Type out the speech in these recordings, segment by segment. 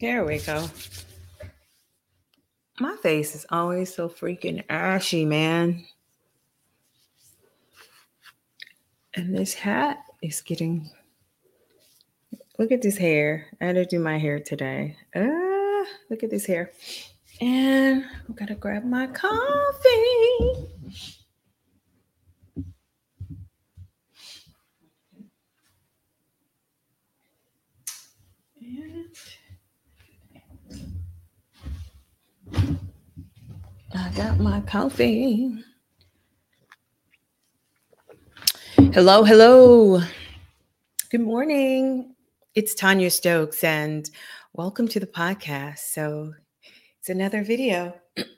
There we go. My face is always so freaking ashy, man. And this hat is getting. Look at this hair. I had to do my hair today. Ah, look at this hair. And I gotta grab my coffee. I got my coffee. Hello, hello. Good morning. It's Tanya Stokes, and welcome to the podcast. So, it's another video.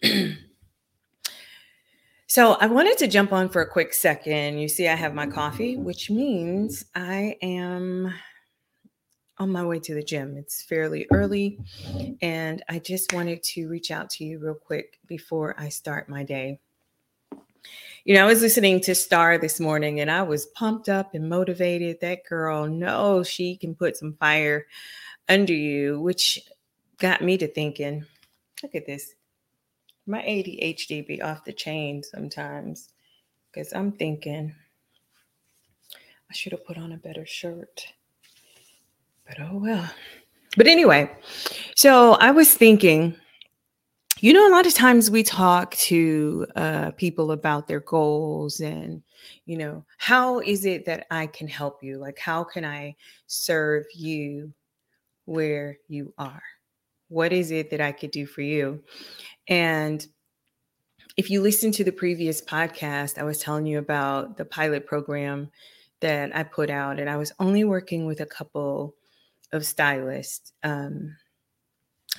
so, I wanted to jump on for a quick second. You see, I have my coffee, which means I am on my way to the gym. It's fairly early, and I just wanted to reach out to you real quick before I start my day. You know, I was listening to Star this morning and I was pumped up and motivated. That girl knows she can put some fire under you, which got me to thinking, look at this. My ADHD be off the chain sometimes because I'm thinking I should have put on a better shirt. But oh well. But anyway, so I was thinking, you know, a lot of times we talk to uh, people about their goals and, you know, how is it that I can help you? Like, how can I serve you where you are? What is it that I could do for you? And if you listen to the previous podcast, I was telling you about the pilot program that I put out, and I was only working with a couple of stylists um,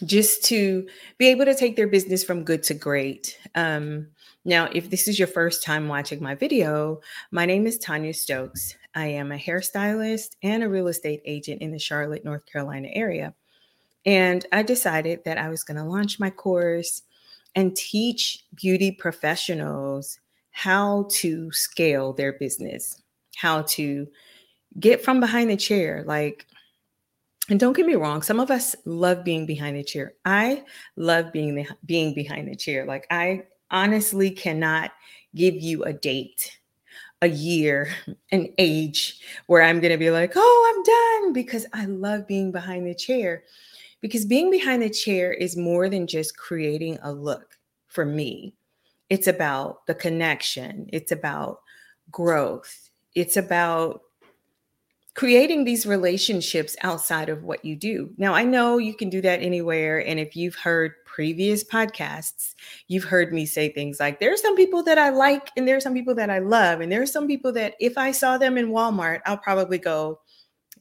just to be able to take their business from good to great. Um, now, if this is your first time watching my video, my name is Tanya Stokes. I am a hairstylist and a real estate agent in the Charlotte, North Carolina area. And I decided that I was going to launch my course and teach beauty professionals how to scale their business, how to get from behind the chair. Like, and don't get me wrong, some of us love being behind the chair. I love being the, being behind the chair. Like I honestly cannot give you a date, a year, an age where I'm going to be like, "Oh, I'm done" because I love being behind the chair. Because being behind the chair is more than just creating a look for me. It's about the connection, it's about growth, it's about creating these relationships outside of what you do. Now, I know you can do that anywhere. And if you've heard previous podcasts, you've heard me say things like, there are some people that I like, and there are some people that I love. And there are some people that if I saw them in Walmart, I'll probably go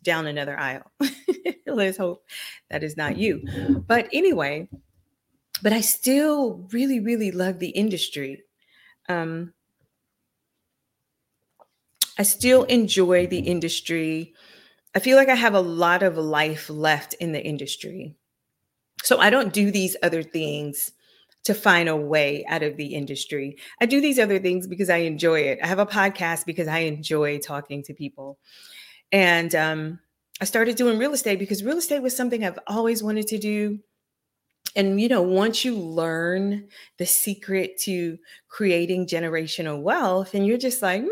down another aisle. Let's hope that is not you. But anyway, but I still really, really love the industry. Um, I still enjoy the industry. I feel like I have a lot of life left in the industry. So I don't do these other things to find a way out of the industry. I do these other things because I enjoy it. I have a podcast because I enjoy talking to people. And um, I started doing real estate because real estate was something I've always wanted to do. And, you know, once you learn the secret to creating generational wealth, and you're just like, man,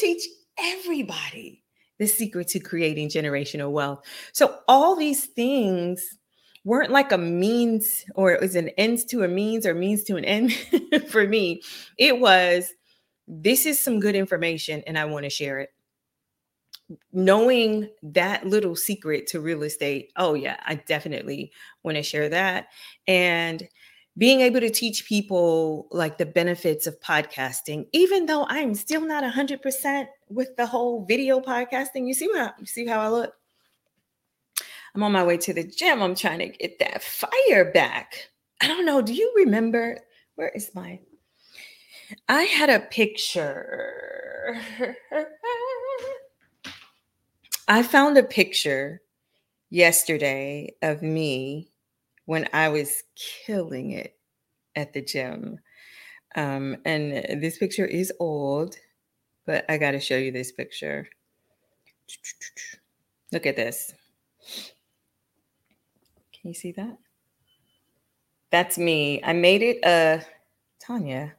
teach everybody the secret to creating generational wealth. So all these things weren't like a means or it was an ends to a means or means to an end for me. It was this is some good information and I want to share it. Knowing that little secret to real estate, oh yeah, I definitely want to share that. And being able to teach people like the benefits of podcasting, even though I'm still not 100% with the whole video podcasting. You see how you see how I look? I'm on my way to the gym. I'm trying to get that fire back. I don't know. Do you remember? Where is my? I had a picture. I found a picture yesterday of me when I was killing it at the gym. Um, and this picture is old, but I got to show you this picture. Look at this. Can you see that? That's me. I made it uh Tanya.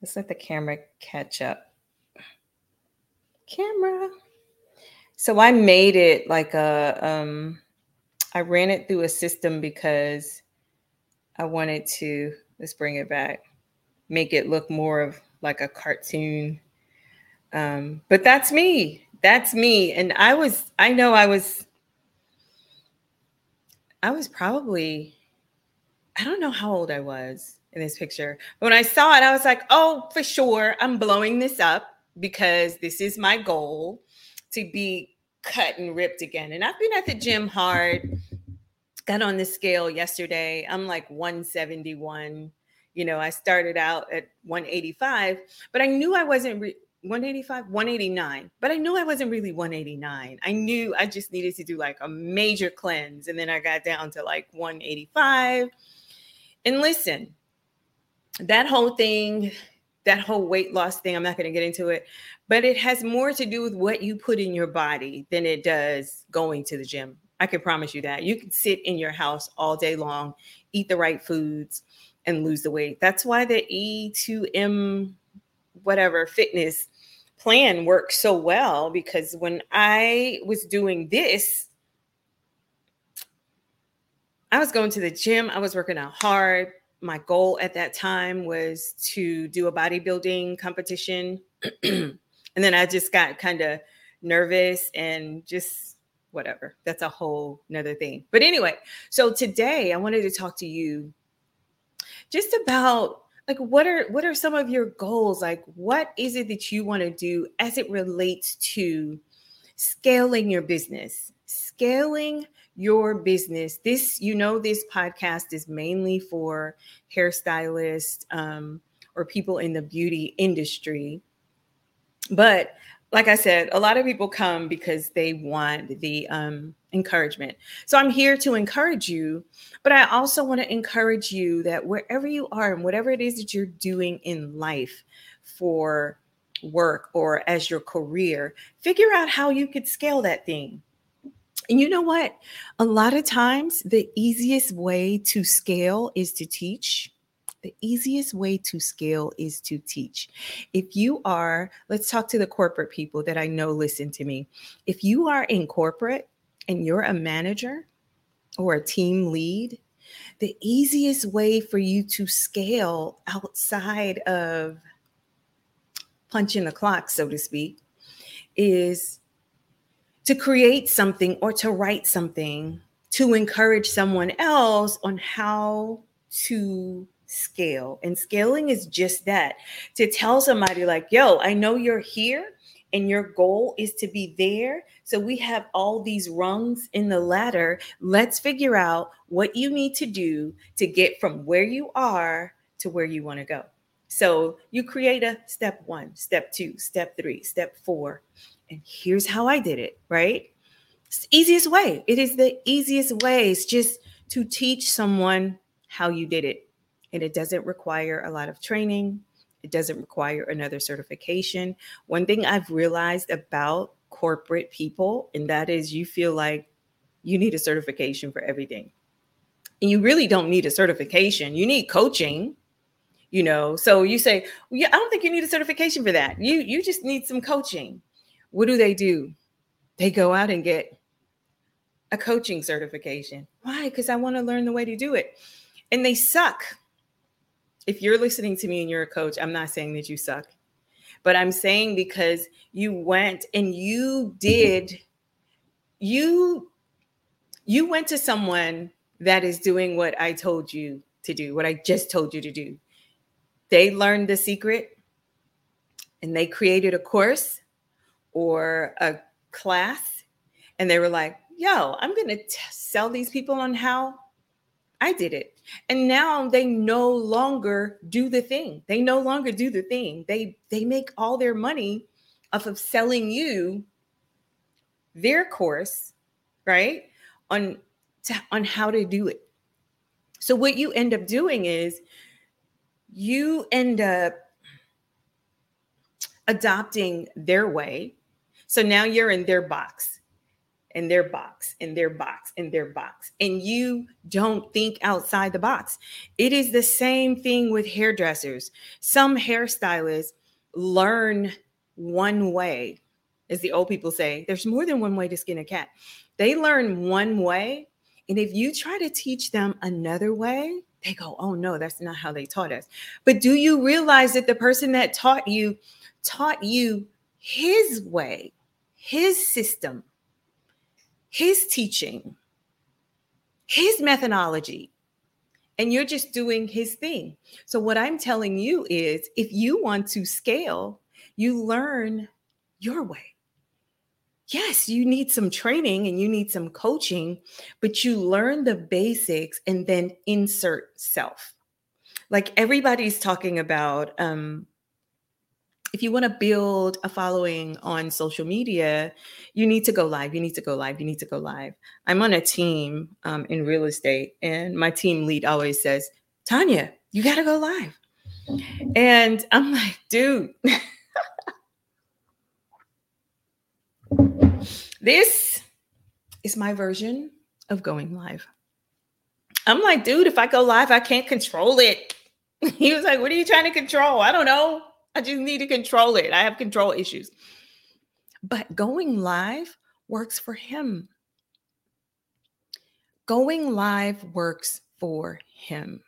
Let's let the camera catch up. Camera. So I made it like a um I ran it through a system because I wanted to let's bring it back. Make it look more of like a cartoon. Um but that's me. That's me and I was I know I was I was probably I don't know how old I was in this picture. When I saw it, I was like, oh, for sure, I'm blowing this up because this is my goal to be cut and ripped again. And I've been at the gym hard. Got on the scale yesterday. I'm like 171. You know, I started out at 185, but I knew I wasn't re- 185, 189, but I knew I wasn't really 189. I knew I just needed to do like a major cleanse. And then I got down to like 185 and listen, that whole thing, that whole weight loss thing, I'm not going to get into it, but it has more to do with what you put in your body than it does going to the gym. I can promise you that. You can sit in your house all day long, eat the right foods, and lose the weight. That's why the E2M, whatever fitness plan works so well because when I was doing this, I was going to the gym, I was working out hard. My goal at that time was to do a bodybuilding competition. and then I just got kind of nervous and just whatever. That's a whole nother thing. But anyway, so today I wanted to talk to you just about like what are what are some of your goals like what is it that you want to do as it relates to scaling your business scaling your business. This, you know, this podcast is mainly for hairstylists um, or people in the beauty industry. But like I said, a lot of people come because they want the um, encouragement. So I'm here to encourage you, but I also want to encourage you that wherever you are and whatever it is that you're doing in life for work or as your career, figure out how you could scale that thing. And you know what? A lot of times, the easiest way to scale is to teach. The easiest way to scale is to teach. If you are, let's talk to the corporate people that I know listen to me. If you are in corporate and you're a manager or a team lead, the easiest way for you to scale outside of punching the clock, so to speak, is to create something or to write something to encourage someone else on how to scale. And scaling is just that to tell somebody, like, yo, I know you're here and your goal is to be there. So we have all these rungs in the ladder. Let's figure out what you need to do to get from where you are to where you want to go. So you create a step one, step two, step three, step four, and here's how I did it, right? It's easiest way. It is the easiest way. It's just to teach someone how you did it. And it doesn't require a lot of training. It doesn't require another certification. One thing I've realized about corporate people, and that is you feel like you need a certification for everything. And you really don't need a certification. You need coaching, you know. So you say, well, yeah, I don't think you need a certification for that. You you just need some coaching what do they do? They go out and get a coaching certification. Why? Because I want to learn the way to do it. And they suck. If you're listening to me and you're a coach, I'm not saying that you suck, but I'm saying because you went and you did, you you went to someone that is doing what I told you to do, what I just told you to do. They learned the secret and they created a course or a class and they were like, yo, I'm going to sell these people on how I did it. And now they no longer do the thing. They no longer do the thing. They they make all their money off of selling you their course, right? On on how to do it. So what you end up doing is you end up adopting their way. So now you're in their box, in their box, in their box, in their box, and you don't think outside the box. It is the same thing with hairdressers. Some hairstylists learn one way, as the old people say, there's more than one way to skin a cat. They learn one way. And if you try to teach them another way, they go, oh no, that's not how they taught us. But do you realize that the person that taught you taught you his way, his system, his teaching, his methodology, and you're just doing his thing. So, what I'm telling you is if you want to scale, you learn your way. Yes, you need some training and you need some coaching, but you learn the basics and then insert self. Like everybody's talking about um, if you want to build a following on social media, you need to go live. You need to go live. You need to go live. I'm on a team um, in real estate, and my team lead always says, Tanya, you got to go live. And I'm like, dude, this is my version of going live. I'm like, dude, if I go live, I can't control it. He was like, what are you trying to control? I don't know. I just need to control it. I have control issues. But going live works for him. Going live works for him.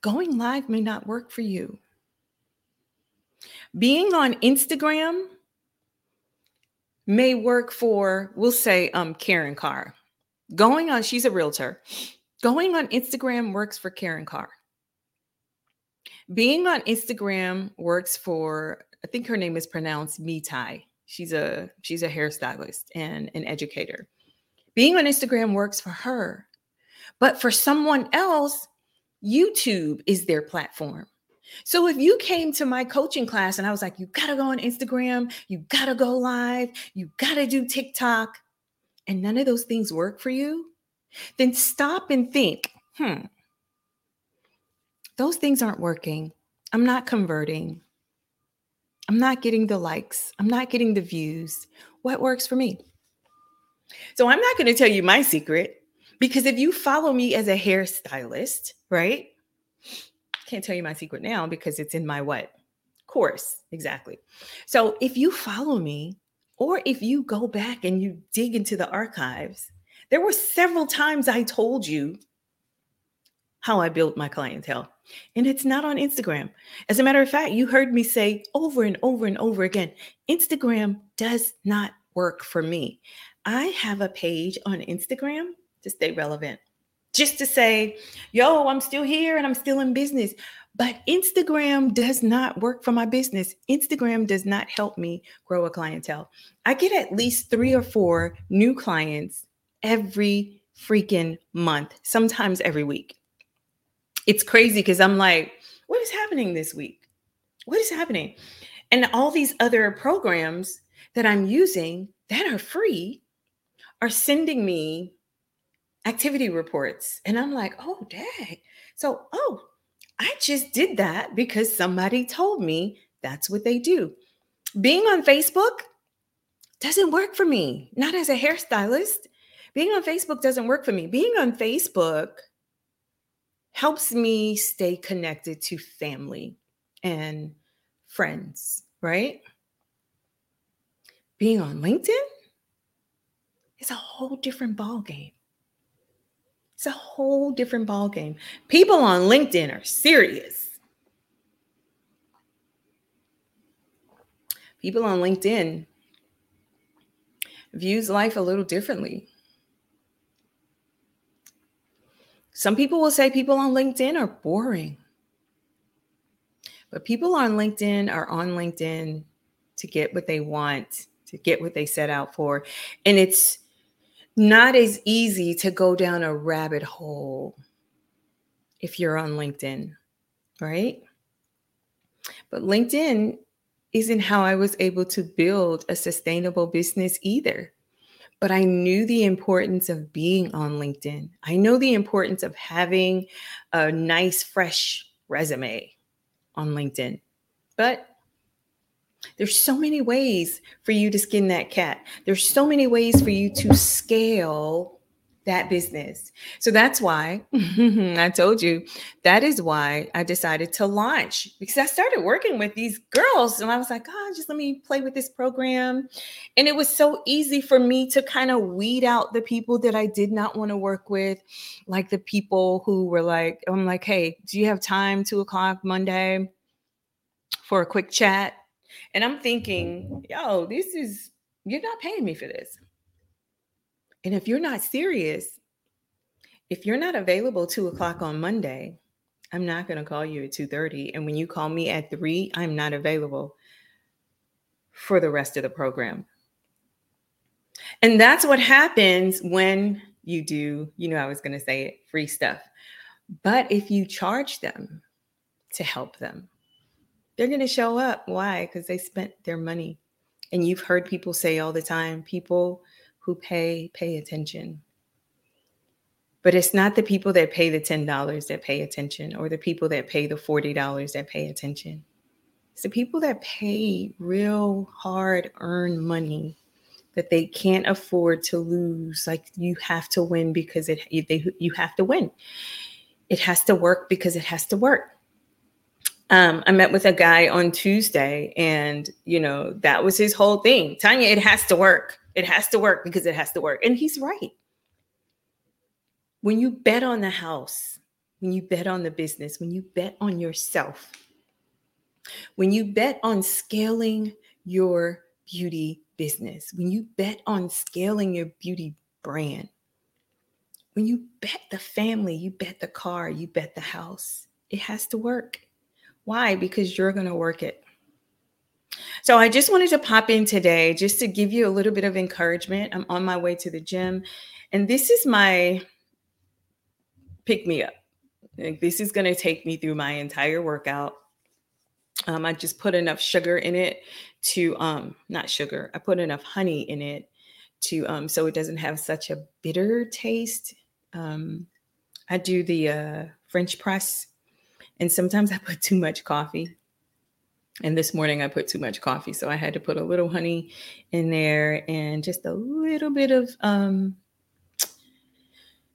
Going live may not work for you. Being on Instagram may work for, we'll say, um, Karen Carr. Going on, she's a realtor. Going on Instagram works for Karen Carr being on Instagram works for I think her name is pronounced Mitai. She's a she's a hairstylist and an educator. Being on Instagram works for her. But for someone else, YouTube is their platform. So if you came to my coaching class and I was like, you got to go on Instagram, you got to go live, you got to do TikTok, and none of those things work for you, then stop and think, hmm, those things aren't working. I'm not converting. I'm not getting the likes. I'm not getting the views. What works for me? So I'm not going to tell you my secret because if you follow me as a hairstylist, right? Can't tell you my secret now because it's in my what? Course. Exactly. So if you follow me or if you go back and you dig into the archives, there were several times I told you how I built my clientele. And it's not on Instagram. As a matter of fact, you heard me say over and over and over again Instagram does not work for me. I have a page on Instagram to stay relevant, just to say, yo, I'm still here and I'm still in business. But Instagram does not work for my business. Instagram does not help me grow a clientele. I get at least three or four new clients every freaking month, sometimes every week it's crazy because I'm like, what is happening this week? What is happening? And all these other programs that I'm using that are free are sending me activity reports. And I'm like, oh, dang. So, oh, I just did that because somebody told me that's what they do. Being on Facebook doesn't work for me, not as a hairstylist. Being on Facebook doesn't work for me. Being on Facebook helps me stay connected to family and friends, right? Being on LinkedIn is a whole different ball game. It's a whole different ball game. People on LinkedIn are serious. People on LinkedIn views life a little differently. Some people will say people on LinkedIn are boring. But people on LinkedIn are on LinkedIn to get what they want, to get what they set out for. And it's not as easy to go down a rabbit hole if you're on LinkedIn, right? But LinkedIn isn't how I was able to build a sustainable business either but I knew the importance of being on LinkedIn. I know the importance of having a nice, fresh resume on LinkedIn. But there's so many ways for you to skin that cat. There's so many ways for you to scale that business. So that's why I told you that is why I decided to launch because I started working with these girls and I was like, oh, just let me play with this program. And it was so easy for me to kind of weed out the people that I did not want to work with, like the people who were like, I'm like, hey, do you have time two o'clock Monday for a quick chat? And I'm thinking, yo, this is, you're not paying me for this. And if you're not serious, if you're not available two o'clock on Monday, I'm not going to call you at 2:30. And when you call me at three, I'm not available for the rest of the program. And that's what happens when you do, you know, I was going to say it, free stuff. But if you charge them to help them, they're going to show up. Why? Because they spent their money. And you've heard people say all the time people who pay pay attention. But it's not the people that pay the $10 that pay attention or the people that pay the $40 that pay attention. It's the people that pay real hard earned money that they can't afford to lose. Like you have to win because it they, you have to win. It has to work because it has to work. Um, I met with a guy on Tuesday, and you know that was his whole thing. Tanya, it has to work. It has to work because it has to work. And he's right. When you bet on the house, when you bet on the business, when you bet on yourself, when you bet on scaling your beauty business, when you bet on scaling your beauty brand, when you bet the family, you bet the car, you bet the house, it has to work. Why? Because you're going to work it. So I just wanted to pop in today just to give you a little bit of encouragement. I'm on my way to the gym, and this is my pick me up. Like, this is going to take me through my entire workout. Um, I just put enough sugar in it to um, not sugar. I put enough honey in it to um, so it doesn't have such a bitter taste. Um, I do the uh, French press, and sometimes I put too much coffee. And this morning I put too much coffee, so I had to put a little honey in there and just a little bit of um,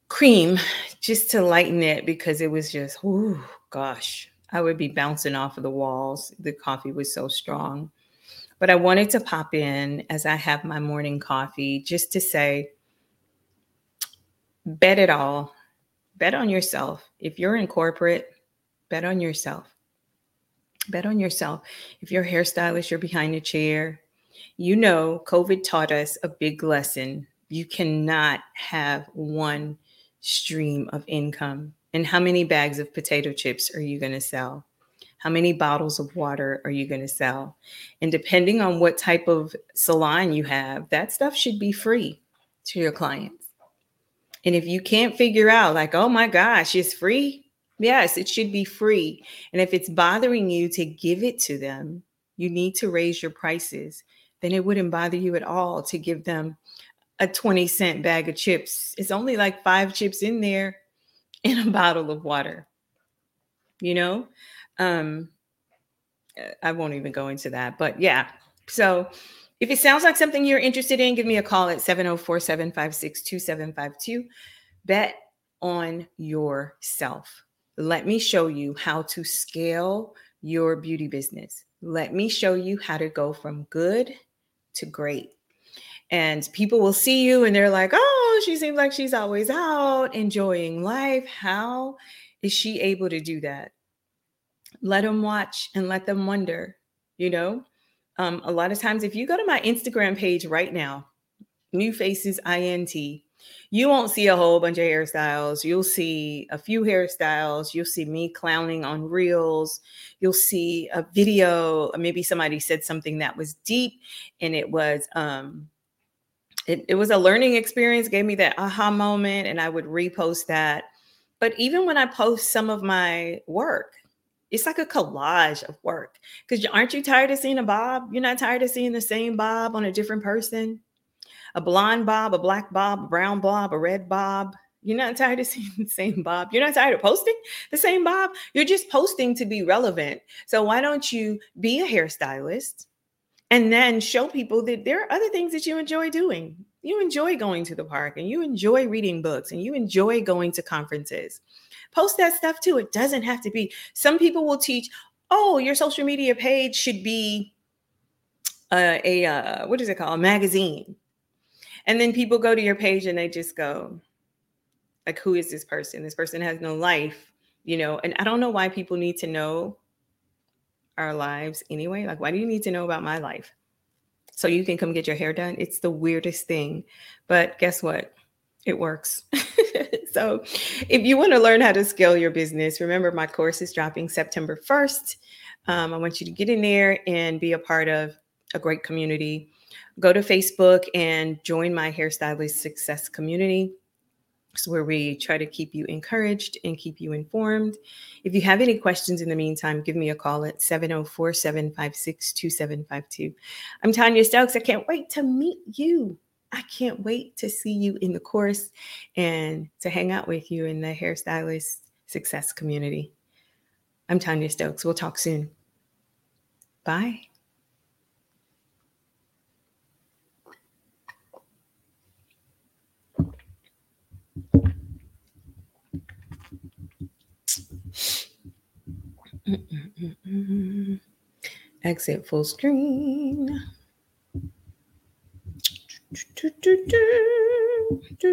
cream just to lighten it because it was just, oh gosh, I would be bouncing off of the walls. The coffee was so strong. But I wanted to pop in as I have my morning coffee just to say, bet it all. Bet on yourself. If you're in corporate, bet on yourself bet on yourself. If you're a hairstylist, you're behind a chair. You know, COVID taught us a big lesson. You cannot have one stream of income. And how many bags of potato chips are you going to sell? How many bottles of water are you going to sell? And depending on what type of salon you have, that stuff should be free to your clients. And if you can't figure out, like, oh my gosh, it's free, Yes, it should be free. And if it's bothering you to give it to them, you need to raise your prices. Then it wouldn't bother you at all to give them a 20 cent bag of chips. It's only like five chips in there in a bottle of water. You know? Um I won't even go into that, but yeah. So if it sounds like something you're interested in, give me a call at 704 756 2752. Bet on yourself. Let me show you how to scale your beauty business. Let me show you how to go from good to great. And people will see you and they're like, oh, she seems like she's always out enjoying life. How is she able to do that? Let them watch and let them wonder, you know? Um, a lot of times, if you go to my Instagram page right now, New Faces INT, you won't see a whole bunch of hairstyles. You'll see a few hairstyles. You'll see me clowning on reels. You'll see a video. Maybe somebody said something that was deep and it was um it, it was a learning experience, gave me that aha moment, and I would repost that. But even when I post some of my work, it's like a collage of work. Because aren't you tired of seeing a bob? You're not tired of seeing the same bob on a different person? A blonde bob, a black bob, a brown bob, a red bob. You're not tired of seeing the same Bob. You're not tired of posting the same Bob. You're just posting to be relevant. So why don't you be a hairstylist and then show people that there are other things that you enjoy doing? You enjoy going to the park and you enjoy reading books and you enjoy going to conferences. Post that stuff too. It doesn't have to be. Some people will teach, oh, your social media page should be uh, a, uh, what is it called? A magazine. And then people go to your page and they just go, like, who is this person? This person has no life, you know. And I don't know why people need to know our lives anyway. Like, why do you need to know about my life? So you can come get your hair done. It's the weirdest thing. But guess what? It works. so if you want to learn how to scale your business, remember my course is dropping September 1st. Um, I want you to get in there and be a part of a great community. Go to Facebook and join my hairstylist success community It's where we try to keep you encouraged and keep you informed. If you have any questions in the meantime, give me a call at 704 756 2752. I'm Tanya Stokes. I can't wait to meet you. I can't wait to see you in the course and to hang out with you in the hairstylist success community. I'm Tanya Stokes. We'll talk soon. Bye. Exit full screen.